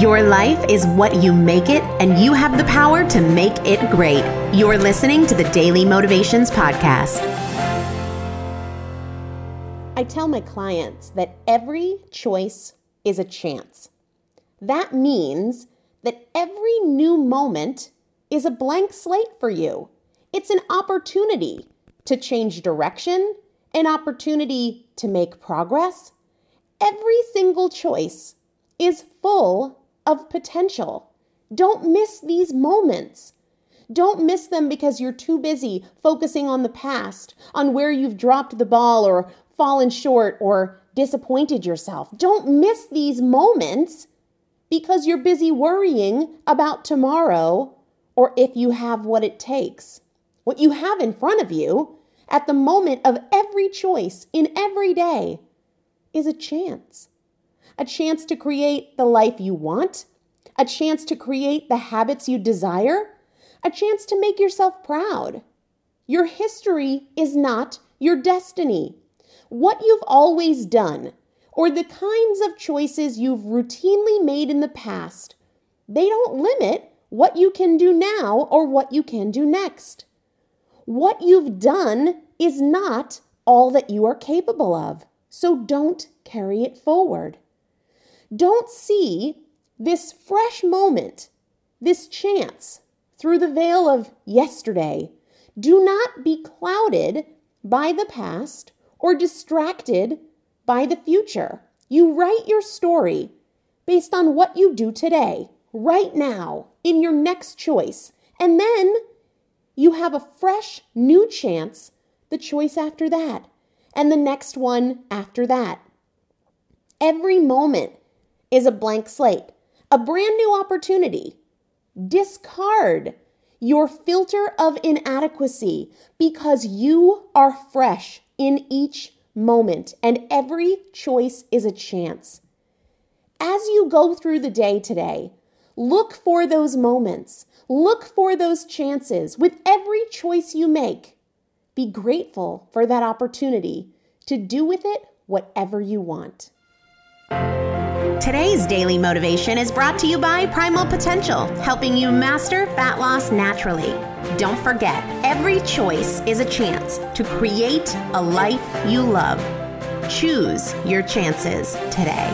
Your life is what you make it, and you have the power to make it great. You're listening to the Daily Motivations Podcast. I tell my clients that every choice is a chance. That means that every new moment is a blank slate for you. It's an opportunity to change direction, an opportunity to make progress. Every single choice is full of potential. Don't miss these moments. Don't miss them because you're too busy focusing on the past, on where you've dropped the ball or fallen short or disappointed yourself. Don't miss these moments because you're busy worrying about tomorrow or if you have what it takes. What you have in front of you at the moment of every choice in every day is a chance. A chance to create the life you want, a chance to create the habits you desire, a chance to make yourself proud. Your history is not your destiny. What you've always done, or the kinds of choices you've routinely made in the past, they don't limit what you can do now or what you can do next. What you've done is not all that you are capable of, so don't carry it forward. Don't see this fresh moment, this chance through the veil of yesterday. Do not be clouded by the past or distracted by the future. You write your story based on what you do today, right now, in your next choice. And then you have a fresh new chance the choice after that, and the next one after that. Every moment is a blank slate, a brand new opportunity. Discard your filter of inadequacy because you are fresh in each moment and every choice is a chance. As you go through the day today, look for those moments, look for those chances with every choice you make. Be grateful for that opportunity to do with it whatever you want. Today's daily motivation is brought to you by Primal Potential, helping you master fat loss naturally. Don't forget, every choice is a chance to create a life you love. Choose your chances today.